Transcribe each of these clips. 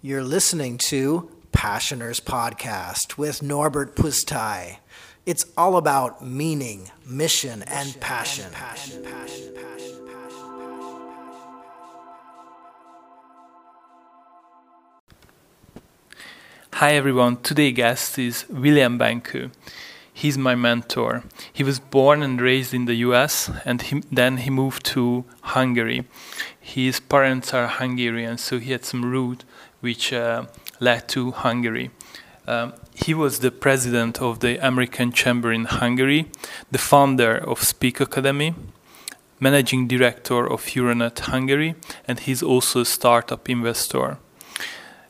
You're listening to Passioners Podcast with Norbert Pustai. It's all about meaning, mission, and passion. Hi everyone, today's guest is William Benkő. He's my mentor. He was born and raised in the US and he, then he moved to Hungary. His parents are Hungarian, so he had some root which uh, led to Hungary. Um, he was the president of the American Chamber in Hungary, the founder of Speak Academy, managing director of Euronet Hungary, and he's also a startup investor.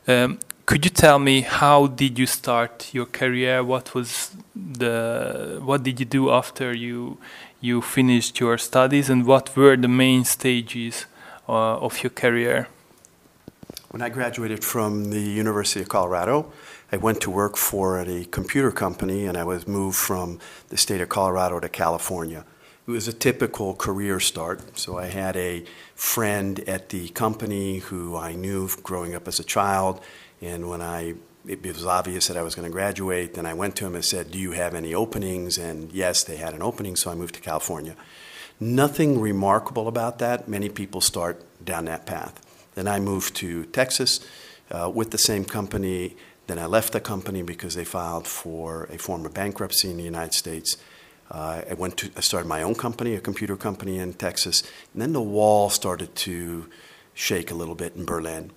Um, could you tell me how did you start your career? What was the what did you do after you you finished your studies, and what were the main stages uh, of your career? When I graduated from the University of Colorado, I went to work for a computer company, and I was moved from the state of Colorado to California. It was a typical career start. So I had a friend at the company who I knew growing up as a child and when I, it, was obvious that I was going to graduate, then I went to him and said, Do you have any openings? And yes, they had an opening, so I moved to California. Nothing remarkable about that. Many people start down that path. Then I moved to Texas uh, with the same company. Then I left the company because they filed for a form of bankruptcy in the United States. Uh, I went to, I started my own company, a computer company in Texas, and then the wall started to shake a little bit in Berlin.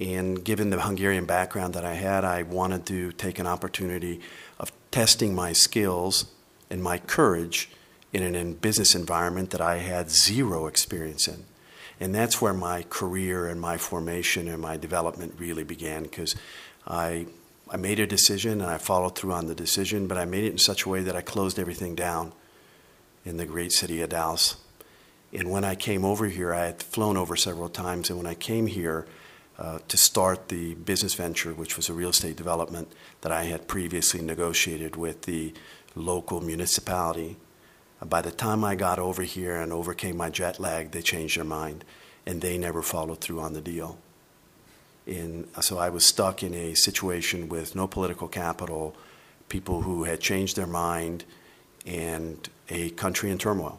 And given the Hungarian background that I had, I wanted to take an opportunity of testing my skills and my courage in a business environment that I had zero experience in. And that's where my career and my formation and my development really began because I, I made a decision and I followed through on the decision, but I made it in such a way that I closed everything down in the great city of Dallas. And when I came over here, I had flown over several times, and when I came here, uh, to start the business venture, which was a real estate development that I had previously negotiated with the local municipality. By the time I got over here and overcame my jet lag, they changed their mind and they never followed through on the deal. In, so I was stuck in a situation with no political capital, people who had changed their mind, and a country in turmoil.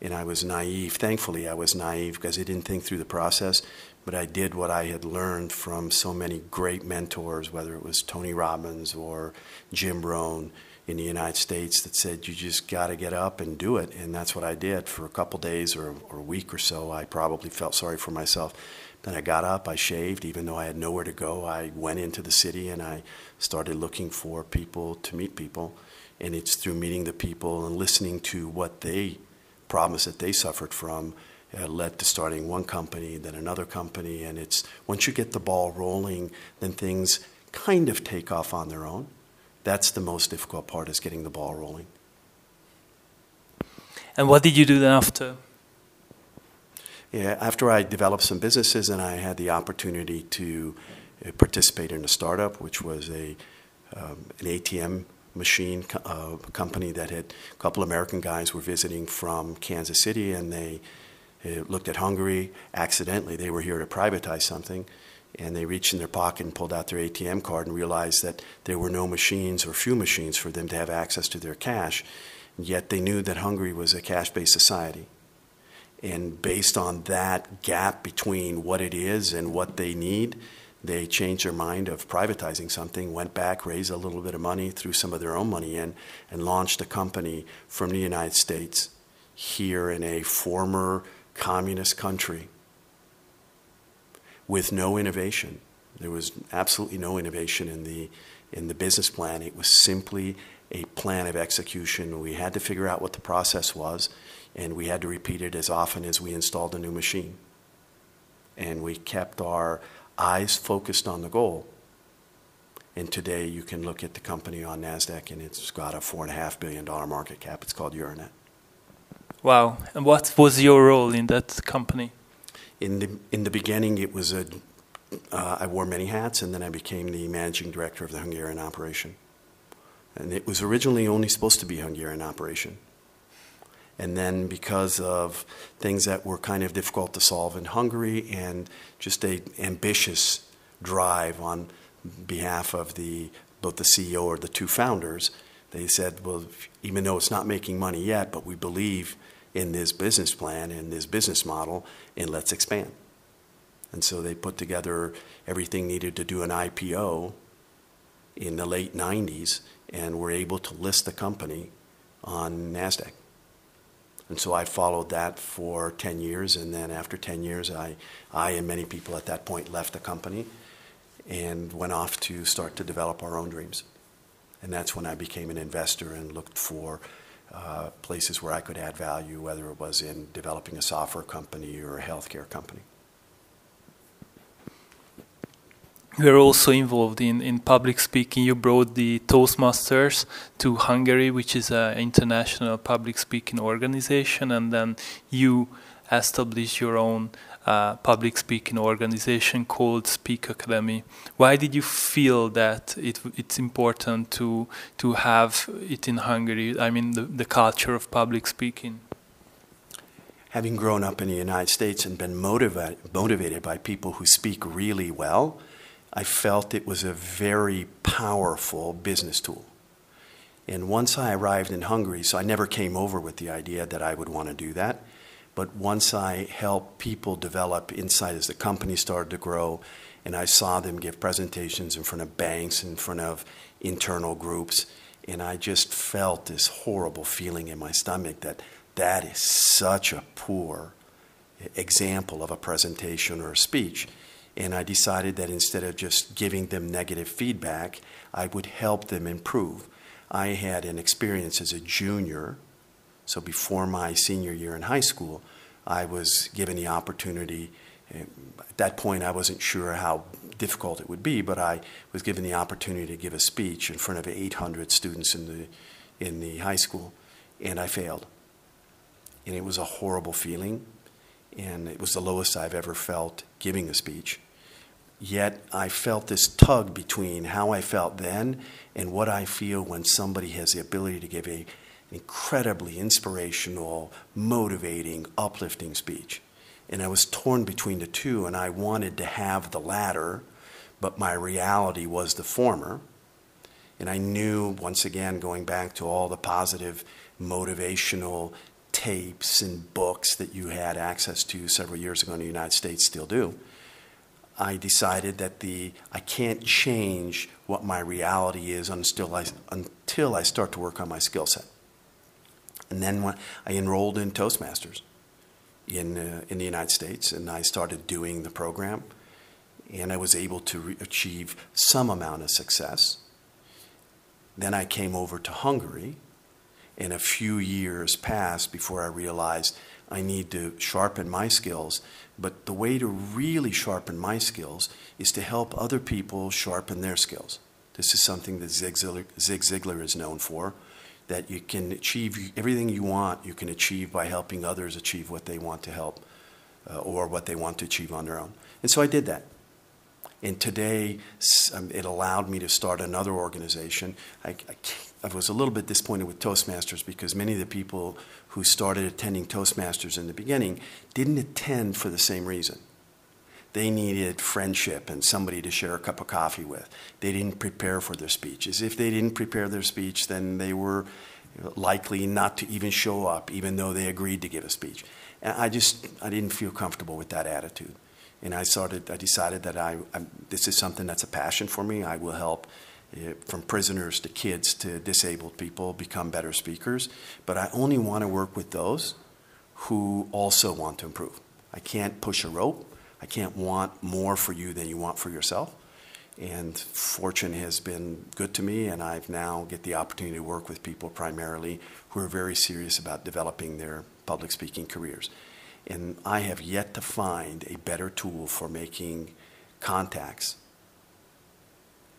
And I was naive. Thankfully, I was naive because I didn't think through the process but I did what I had learned from so many great mentors, whether it was Tony Robbins or Jim Rohn in the United States, that said, you just got to get up and do it. And that's what I did for a couple days or, or a week or so. I probably felt sorry for myself. Then I got up, I shaved, even though I had nowhere to go. I went into the city and I started looking for people to meet people. And it's through meeting the people and listening to what they problems that they suffered from uh, led to starting one company, then another company, and it's once you get the ball rolling, then things kind of take off on their own. That's the most difficult part is getting the ball rolling. And what did you do then after? Yeah, after I developed some businesses and I had the opportunity to uh, participate in a startup, which was a um, an ATM machine uh, company that had a couple American guys were visiting from Kansas City, and they looked at Hungary accidentally. They were here to privatize something, and they reached in their pocket and pulled out their ATM card and realized that there were no machines or few machines for them to have access to their cash. Yet they knew that Hungary was a cash based society. And based on that gap between what it is and what they need, they changed their mind of privatizing something, went back, raised a little bit of money, threw some of their own money in, and launched a company from the United States here in a former communist country with no innovation. There was absolutely no innovation in the, in the business plan. It was simply a plan of execution. We had to figure out what the process was, and we had to repeat it as often as we installed a new machine. And we kept our eyes focused on the goal. And today you can look at the company on NASDAQ, and it's got a $4.5 billion market cap. It's called Euronet. Wow. And what was your role in that company? In the, in the beginning, it was a, uh, I wore many hats, and then I became the managing director of the Hungarian operation. And it was originally only supposed to be Hungarian operation. And then, because of things that were kind of difficult to solve in Hungary and just a ambitious drive on behalf of the both the CEO or the two founders, they said, "Well, even though it's not making money yet, but we believe in this business plan and this business model, and let's expand." And so they put together everything needed to do an IPO in the late 90s and were able to list the company on NASDAQ. And so I followed that for 10 years, and then after 10 years, I, I and many people at that point left the company and went off to start to develop our own dreams. And that's when I became an investor and looked for uh, places where I could add value, whether it was in developing a software company or a healthcare company. You're also involved in, in public speaking. You brought the Toastmasters to Hungary, which is an international public speaking organization, and then you established your own uh, public speaking organization called Speak Academy. Why did you feel that it, it's important to to have it in Hungary? I mean, the, the culture of public speaking. Having grown up in the United States and been motivated motivated by people who speak really well I felt it was a very powerful business tool. And once I arrived in Hungary, so I never came over with the idea that I would want to do that. But once I helped people develop insight as the company started to grow, and I saw them give presentations in front of banks, in front of internal groups, and I just felt this horrible feeling in my stomach that that is such a poor example of a presentation or a speech. And I decided that instead of just giving them negative feedback, I would help them improve. I had an experience as a junior, so before my senior year in high school, I was given the opportunity. At that point, I wasn't sure how difficult it would be, but I was given the opportunity to give a speech in front of 800 students in the, in the high school, and I failed. And it was a horrible feeling, and it was the lowest I've ever felt giving a speech. Yet I felt this tug between how I felt then and what I feel when somebody has the ability to give a incredibly inspirational, motivating, uplifting speech. And I was torn between the two, and I wanted to have the latter, but my reality was the former. And I knew, once again, going back to all the positive, motivational tapes and books that you had access to several years ago in the United States, still do I decided that the I can't change what my reality is until I until I start to work on my skill set. And then when I enrolled in Toastmasters in uh, in the United States, and I started doing the program, and I was able to achieve some amount of success. Then I came over to Hungary, and a few years passed before I realized I need to sharpen my skills. But the way to really sharpen my skills is to help other people sharpen their skills. This is something that Zig Ziglar, Zig Ziglar is known for that you can achieve everything you want, you can achieve by helping others achieve what they want to help uh, or what they want to achieve on their own. And so I did that. And today, um, it allowed me to start another organization. I, I, I, was a little bit disappointed with Toastmasters because many of the people who started attending Toastmasters in the beginning didn't attend for the same reason. They needed friendship and somebody to share a cup of coffee with. They didn't prepare for their speeches. If they didn't prepare their speech, then they were likely not to even show up, even though they agreed to give a speech. And I just I didn't feel comfortable with that attitude and I started. I decided that I, I, this is something that's a passion for me. I will help uh, from prisoners to kids to disabled people become better speakers. But I only want to work with those who also want to improve. I can't push a rope. I can't want more for you than you want for yourself. And fortune has been good to me, and I've now get the opportunity to work with people primarily who are very serious about developing their public speaking careers. And I have yet to find a better tool for making contacts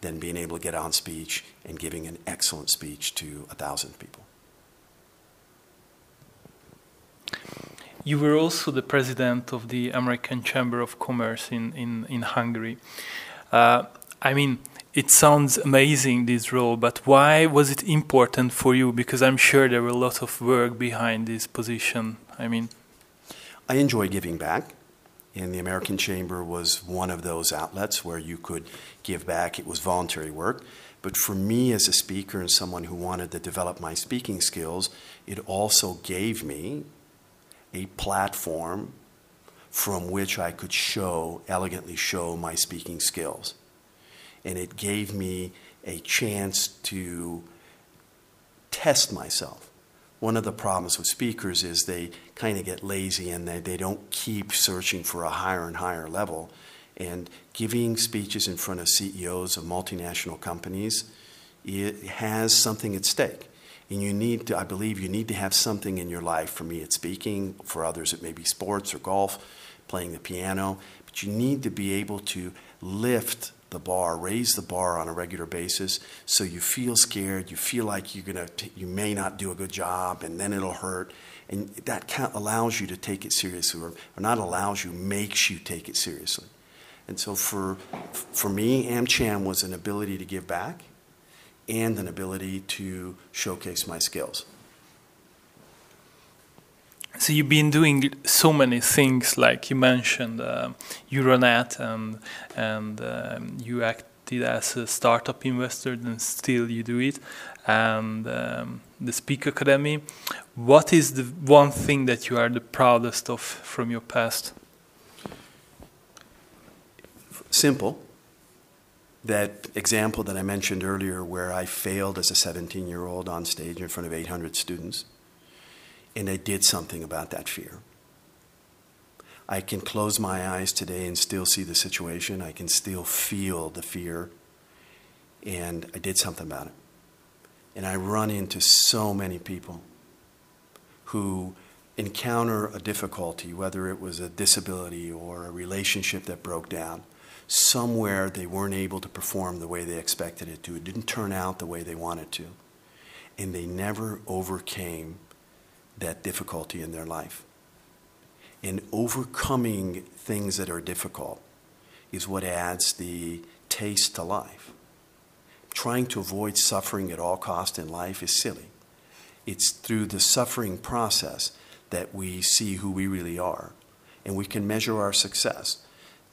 than being able to get on speech and giving an excellent speech to a thousand people. You were also the president of the American Chamber of Commerce in, in, in Hungary. Uh, I mean, it sounds amazing this role, but why was it important for you? Because I'm sure there were a lot of work behind this position. I mean, I enjoy giving back, and the American Chamber was one of those outlets where you could give back. It was voluntary work. But for me as a speaker and someone who wanted to develop my speaking skills, it also gave me a platform from which I could show, elegantly show my speaking skills and it gave me a chance to test myself. One of the problems with speakers is they kind of get lazy and they, they don't keep searching for a higher and higher level. And giving speeches in front of CEOs of multinational companies, it has something at stake. And you need to, I believe, you need to have something in your life. For me, it's speaking. For others, it may be sports or golf, playing the piano. But you need to be able to lift the bar, raise the bar on a regular basis so you feel scared, you feel like you're gonna you may not do a good job and then it'll hurt. And that allows you to take it seriously, or, not allows you, makes you take it seriously. And so for, for me, AmCham was an ability to give back and an ability to showcase my skills. So you've been doing so many things, like you mentioned, uh, Euronet, and and um, you acted as a startup investor, and still you do it, and um, the Speak Academy. What is the one thing that you are the proudest of from your past? Simple. That example that I mentioned earlier, where I failed as a 17-year-old on stage in front of 800 students and I did something about that fear. I can close my eyes today and still see the situation. I can still feel the fear. And I did something about it. And I run into so many people who encounter a difficulty, whether it was a disability or a relationship that broke down. Somewhere they weren't able to perform the way they expected it to. It didn't turn out the way they wanted to. And they never overcame that difficulty in their life. And overcoming things that are difficult is what adds the taste to life. Trying to avoid suffering at all cost in life is silly. It's through the suffering process that we see who we really are and we can measure our success.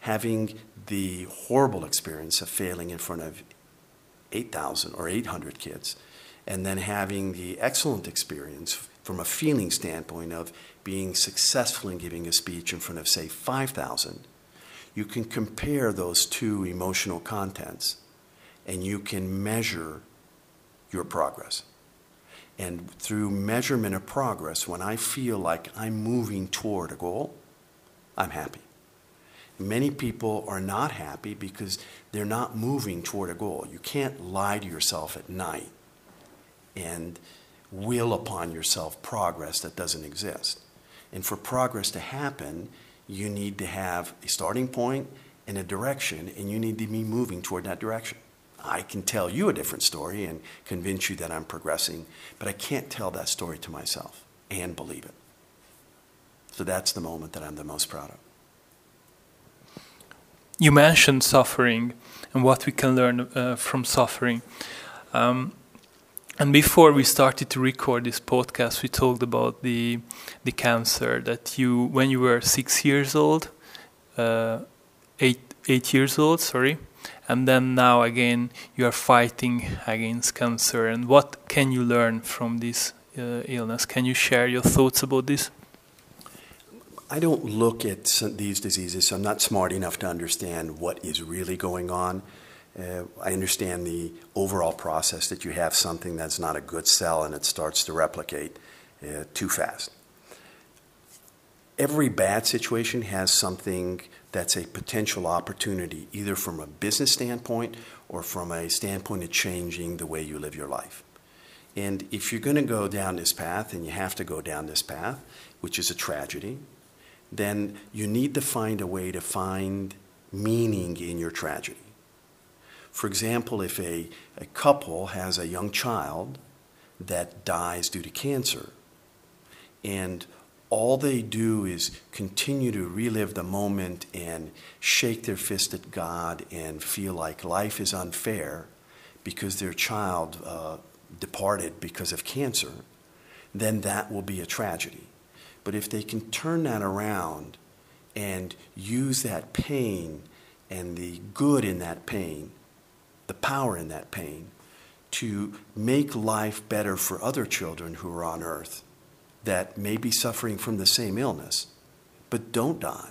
Having the horrible experience of failing in front of 8,000 or 800 kids, and then having the excellent experience from a feeling standpoint of being successful in giving a speech in front of, say, 5,000, you can compare those two emotional contents and you can measure your progress. And through measurement of progress, when I feel like I'm moving toward a goal, I'm happy. Many people are not happy because they're not moving toward a goal. You can't lie to yourself at night and will upon yourself progress that doesn't exist. And for progress to happen, you need to have a starting point and a direction, and you need to be moving toward that direction. I can tell you a different story and convince you that I'm progressing, but I can't tell that story to myself and believe it. So that's the moment that I'm the most proud of. You mentioned suffering and what we can learn uh, from suffering. Um, and before we started to record this podcast, we talked about the the cancer that you, when you were six years old, uh, eight eight years old, sorry, and then now again you are fighting against cancer. And what can you learn from this uh, illness? Can you share your thoughts about this? I don't look at these diseases, so I'm not smart enough to understand what is really going on. Uh, I understand the overall process that you have something that's not a good cell and it starts to replicate uh, too fast. Every bad situation has something that's a potential opportunity, either from a business standpoint or from a standpoint of changing the way you live your life. And if you're going to go down this path, and you have to go down this path, which is a tragedy, then you need to find a way to find meaning in your tragedy. For example, if a, a couple has a young child that dies due to cancer, and all they do is continue to relive the moment and shake their fist at God and feel like life is unfair because their child uh, departed because of cancer, then that will be a tragedy. But if they can turn that around and use that pain and the good in that pain, the power in that pain, to make life better for other children who are on earth that may be suffering from the same illness, but don't die.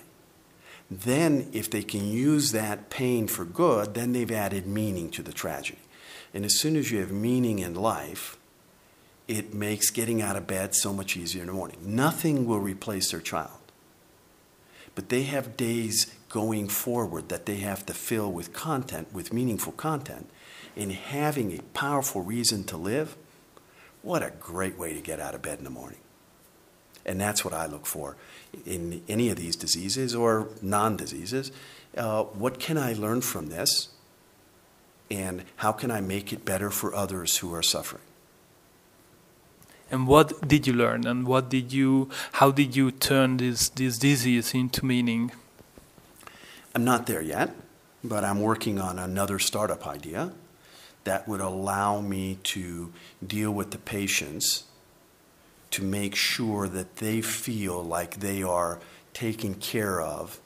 Then, if they can use that pain for good, then they've added meaning to the tragedy. And as soon as you have meaning in life, it makes getting out of bed so much easier in the morning. Nothing will replace their child. But they have days going forward that they have to fill with content, with meaningful content. And having a powerful reason to live, what a great way to get out of bed in the morning. And that's what I look for in any of these diseases or non diseases. Uh, what can I learn from this? And how can I make it better for others who are suffering? And what did you learn? And what did you? How did you turn this this disease into meaning? I'm not there yet, but I'm working on another startup idea that would allow me to deal with the patients to make sure that they feel like they are taken care of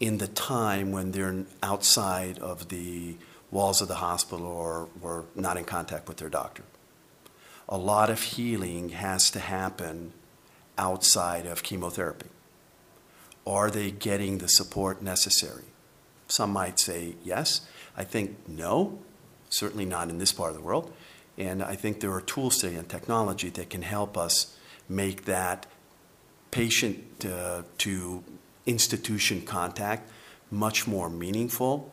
in the time when they're outside of the walls of the hospital or, or not in contact with their doctor. A lot of healing has to happen outside of chemotherapy. Are they getting the support necessary? Some might say yes. I think no, certainly not in this part of the world. And I think there are tools today and technology that can help us make that patient uh, to institution contact much more meaningful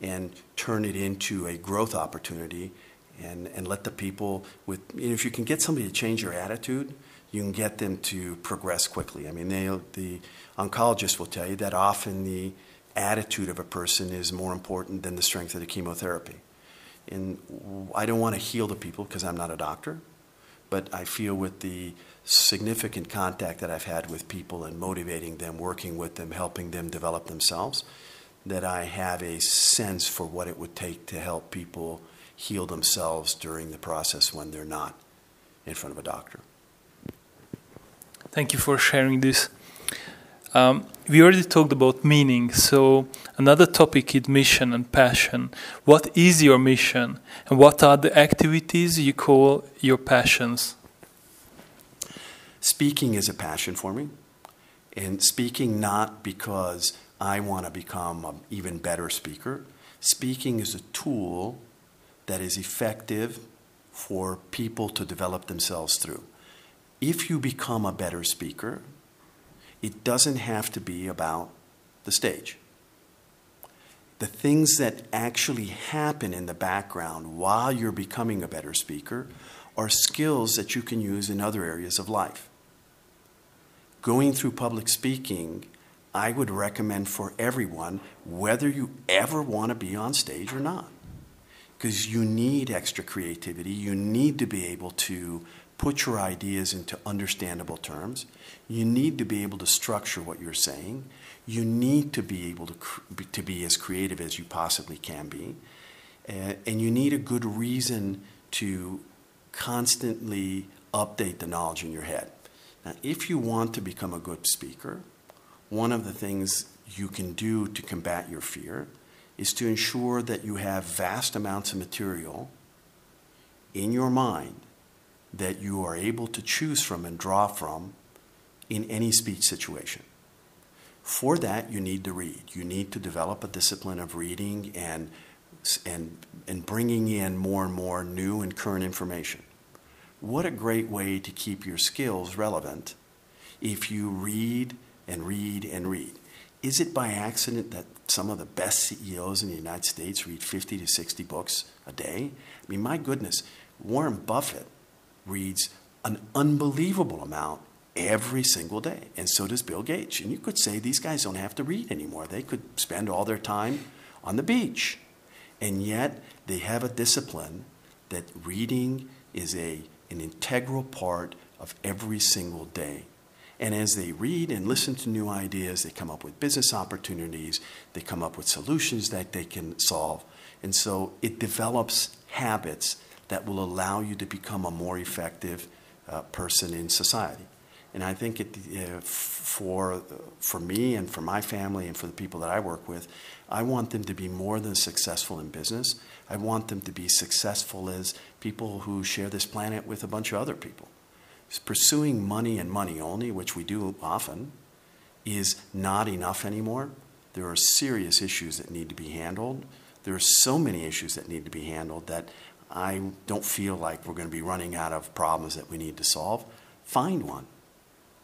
and turn it into a growth opportunity and, and let the people with you know, if you can get somebody to change their attitude you can get them to progress quickly. I mean they, the oncologist will tell you that often the attitude of a person is more important than the strength of the chemotherapy. And I don't want to heal the people because I'm not a doctor, but I feel with the significant contact that I've had with people and motivating them, working with them, helping them develop themselves, that I have a sense for what it would take to help people heal themselves during the process when they're not in front of a doctor. Thank you for sharing this. Um, we already talked about meaning, so another topic is mission and passion. What is your mission, and what are the activities you call your passions? Speaking is a passion for me, and speaking not because I want to become an even better speaker. Speaking is a tool that is effective for people to develop themselves through. If you become a better speaker, it doesn't have to be about the stage. The things that actually happen in the background while you're becoming a better speaker are skills that you can use in other areas of life. Going through public speaking, I would recommend for everyone, whether you ever want to be on stage or not. Because you need extra creativity, you need to be able to put your ideas into understandable terms. You need to be able to structure what you're saying. You need to be able to, to be as creative as you possibly can be. Uh, and you need a good reason to constantly update the knowledge in your head. Now, if you want to become a good speaker, one of the things you can do to combat your fear is to ensure that you have vast amounts of material in your mind that you are able to choose from and draw from in any speech situation. For that, you need to read. You need to develop a discipline of reading and, and, and bringing in more and more new and current information. What a great way to keep your skills relevant if you read and read and read. Is it by accident that some of the best CEOs in the United States read 50 to 60 books a day? I mean, my goodness, Warren Buffett reads an unbelievable amount every single day. And so does Bill Gates. And you could say these guys don't have to read anymore. They could spend all their time on the beach. And yet they have a discipline that reading is a, an integral part of every single day And as they read and listen to new ideas, they come up with business opportunities, they come up with solutions that they can solve. And so it develops habits that will allow you to become a more effective uh, person in society. And I think it, uh, for, for me and for my family and for the people that I work with, I want them to be more than successful in business. I want them to be successful as people who share this planet with a bunch of other people. Pursuing money and money only, which we do often, is not enough anymore. There are serious issues that need to be handled. There are so many issues that need to be handled that I don't feel like we're going to be running out of problems that we need to solve. Find one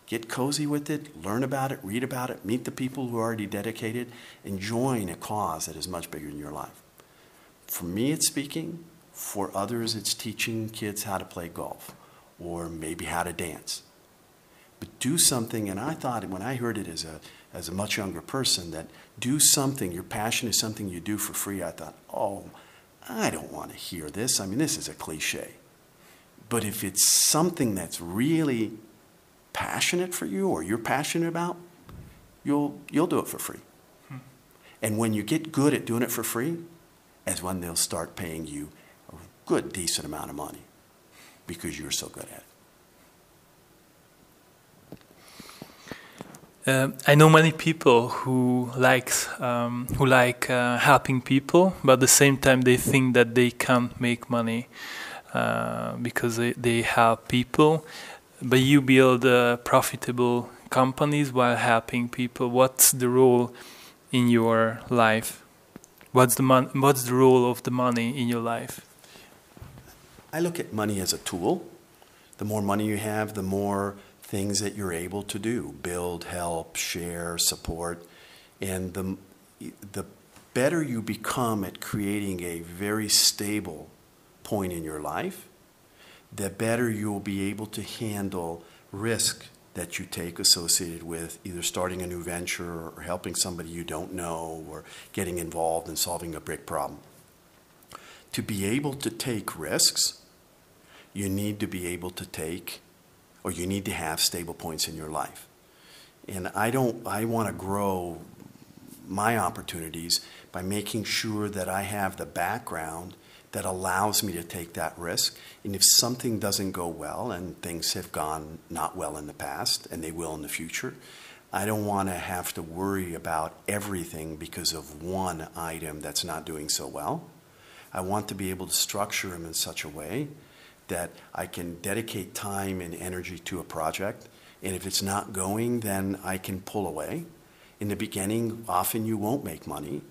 Get cozy with it, learn about it, read about it, meet the people who are already dedicated, and join a cause that is much bigger than your life. For me, it's speaking. For others, it's teaching kids how to play golf or maybe how to dance. But do something, and I thought when I heard it as a, as a much younger person, that do something, your passion is something you do for free. I thought, oh, I don't want to hear this. I mean, this is a cliche. But if it's something that's really passionate for you or you're passionate about, you'll, you'll do it for free. Hmm. And when you get good at doing it for free, as when they'll start paying you a good, decent amount of money because you're so good at it. Uh, I know many people who likes um, who like uh, helping people, but at the same time they think that they can't make money uh, because they, they help people but you build uh, profitable companies while helping people. What's the role in your life? What's the mon- What's the role of the money in your life? I look at money as a tool. The more money you have, the more things that you're able to do: build, help, share, support, and the the better you become at creating a very stable point in your life, the better you'll be able to handle risk that you take associated with either starting a new venture or helping somebody you don't know or getting involved in solving a big problem. To be able to take risks, you need to be able to take or you need to have stable points in your life. And I don't I want to grow my opportunities by making sure that I have the background that allows me to take that risk. And if something doesn't go well, and things have gone not well in the past, and they will in the future, I don't want to have to worry about everything because of one item that's not doing so well. I want to be able to structure them in such a way that I can dedicate time and energy to a project. And if it's not going, then I can pull away. In the beginning, often you won't make money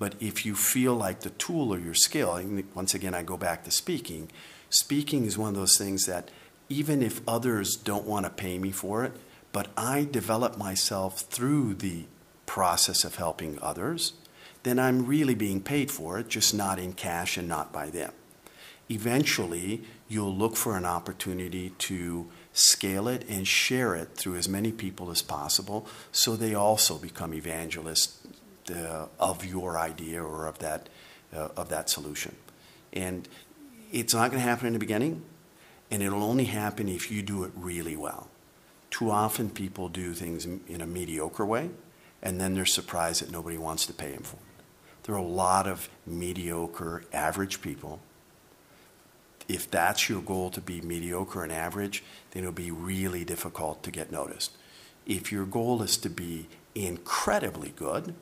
but if you feel like the tool or your skill, once again, I go back to speaking. Speaking is one of those things that even if others don't want to pay me for it, but I develop myself through the process of helping others, then I'm really being paid for it, just not in cash and not by them. Eventually, you'll look for an opportunity to scale it and share it through as many people as possible so they also become evangelists uh, of your idea or of that, uh, of that solution. And it's not going to happen in the beginning, and it'll only happen if you do it really well. Too often people do things in a mediocre way, and then they're surprised that nobody wants to pay them for it. There are a lot of mediocre, average people. If that's your goal to be mediocre and average, then it'll be really difficult to get noticed. If your goal is to be incredibly good,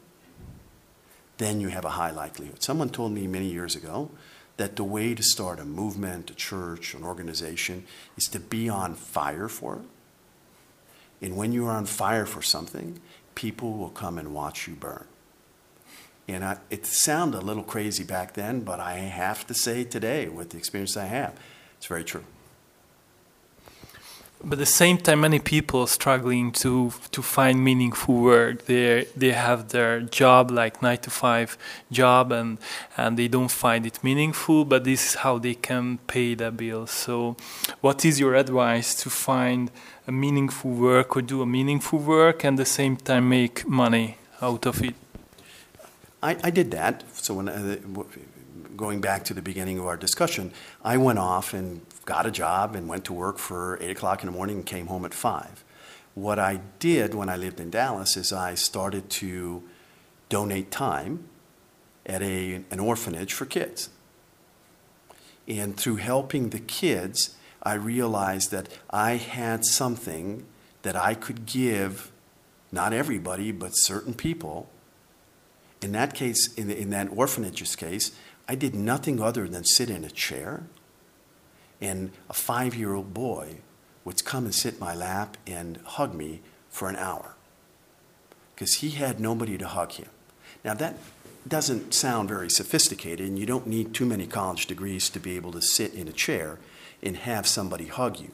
then you have a high likelihood. Someone told me many years ago that the way to start a movement, a church, an organization is to be on fire for it. And when you're on fire for something, people will come and watch you burn. And I, it sounded a little crazy back then, but I have to say today, with the experience I have, it's very true. But at the same time, many people are struggling to to find meaningful work. They they have their job like nine to five job, and and they don't find it meaningful. But this is how they can pay their bills. So, what is your advice to find a meaningful work or do a meaningful work and at the same time make money out of it? I, I did that. So when uh, going back to the beginning of our discussion, I went off and got a job and went to work for 8 o'clock in the morning and came home at 5. what I did when I lived in Dallas is I started to donate time at a, an orphanage for kids. And through helping the kids, I realized that I had something that I could give, not everybody, but certain people. In that case, in, in that orphanage's case, I did nothing other than sit in a chair, and a five year old boy would come and sit in my lap and hug me for an hour because he had nobody to hug him. Now, that doesn't sound very sophisticated, and you don't need too many college degrees to be able to sit in a chair and have somebody hug you.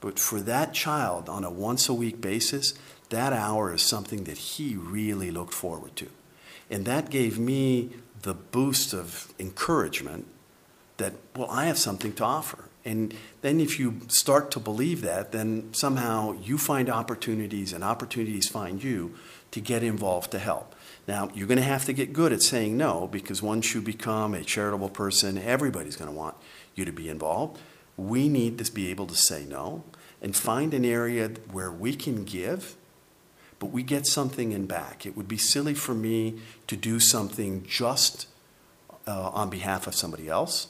But for that child on a once a week basis, that hour is something that he really looked forward to. And that gave me the boost of encouragement that, well, I have something to offer. And then if you start to believe that, then somehow you find opportunities and opportunities find you to get involved to help. Now, you're going to have to get good at saying no because once you become a charitable person, everybody's going to want you to be involved. We need to be able to say no and find an area where we can give, but we get something in back. It would be silly for me to do something just uh, on behalf of somebody else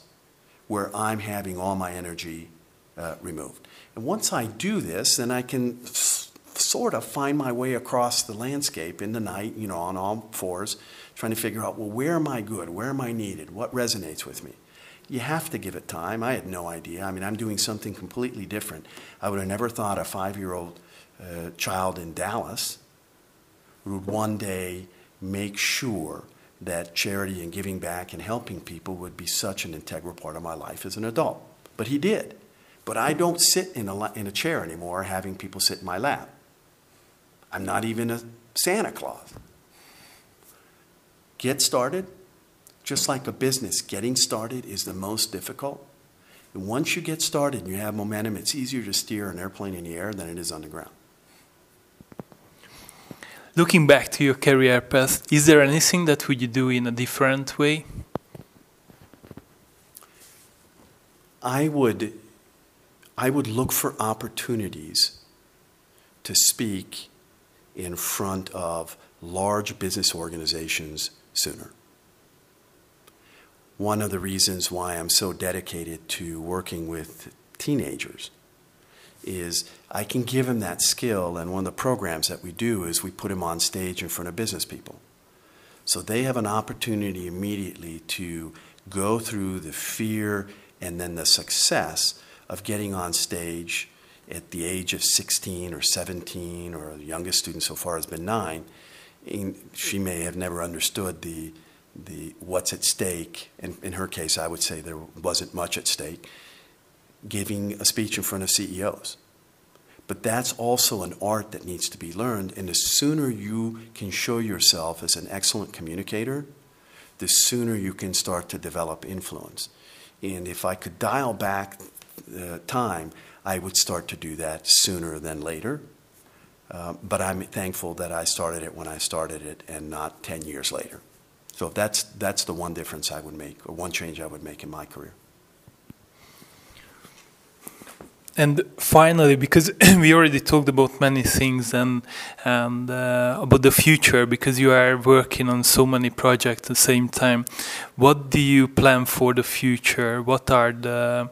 where I'm having all my energy uh, removed. And once I do this, then I can sort of find my way across the landscape in the night, you know, on all fours, trying to figure out, well, where am I good? Where am I needed? What resonates with me? You have to give it time. I had no idea. I mean, I'm doing something completely different. I would have never thought a five year old uh, child in Dallas would one day make sure that charity and giving back and helping people would be such an integral part of my life as an adult. But he did. But I don't sit in a, in a chair anymore having people sit in my lap. I'm not even a Santa Claus. Get started, just like a business, getting started is the most difficult. And once you get started and you have momentum, it's easier to steer an airplane in the air than it is on the ground. Looking back to your career path, is there anything that would you do in a different way? I would, I would look for opportunities to speak in front of large business organizations sooner. One of the reasons why I'm so dedicated to working with teenagers is I can give them that skill, and one of the programs that we do is we put them on stage in front of business people. So they have an opportunity immediately to go through the fear and then the success of getting on stage at the age of 16 or 17, or the youngest student so far has been nine. she may have never understood the, the what's at stake. And in her case, I would say there wasn't much at stake giving a speech in front of CEOs. But that's also an art that needs to be learned. And the sooner you can show yourself as an excellent communicator, the sooner you can start to develop influence. And if I could dial back uh, time, I would start to do that sooner than later. Uh, but I'm thankful that I started it when I started it and not 10 years later. So that's, that's the one difference I would make, or one change I would make in my career. And finally, because we already talked about many things and and uh, about the future, because you are working on so many projects at the same time, what do you plan for the future? What are the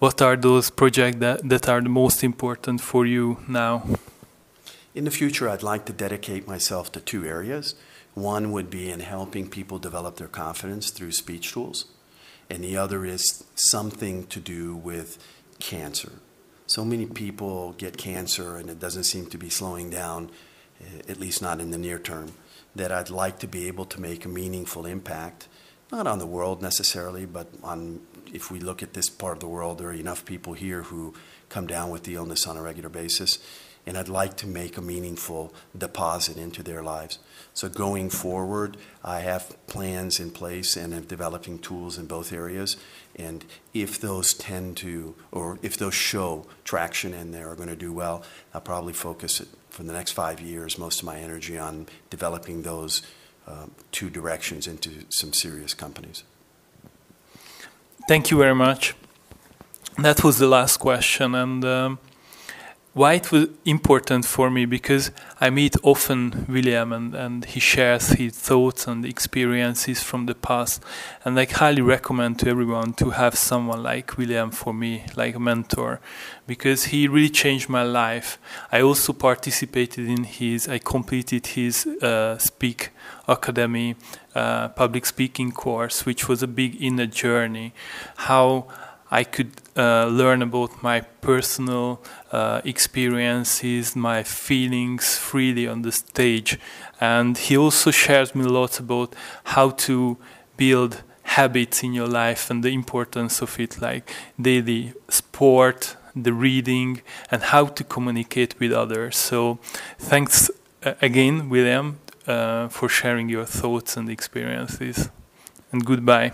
what are those projects that, that are the most important for you now? In the future, I'd like to dedicate myself to two areas. One would be in helping people develop their confidence through speech tools, and the other is something to do with cancer so many people get cancer and it doesn't seem to be slowing down, eh, at least not in the near term, that I'd like to be able to make a meaningful impact, not on the world necessarily, but on, if we look at this part of the world, there are enough people here who come down with the illness on a regular basis and I'd like to make a meaningful deposit into their lives. So going forward, I have plans in place and I'm developing tools in both areas. And if those tend to, or if those show traction and they're going to do well, I'll probably focus it for the next five years, most of my energy on developing those um, two directions into some serious companies. Thank you very much. That was the last question. And um, why it was important for me because I meet often William and, and he shares his thoughts and experiences from the past. And I highly recommend to everyone to have someone like William for me like a mentor because he really changed my life. I also participated in his I completed his uh, speak academy uh, public speaking course which was a big inner journey. How I could uh, learn about my personal uh, experiences, my feelings freely on the stage. And he also shares me lots about how to build habits in your life and the importance of it, like daily sport, the reading, and how to communicate with others. So, thanks uh, again, William, uh, for sharing your thoughts and experiences. And goodbye.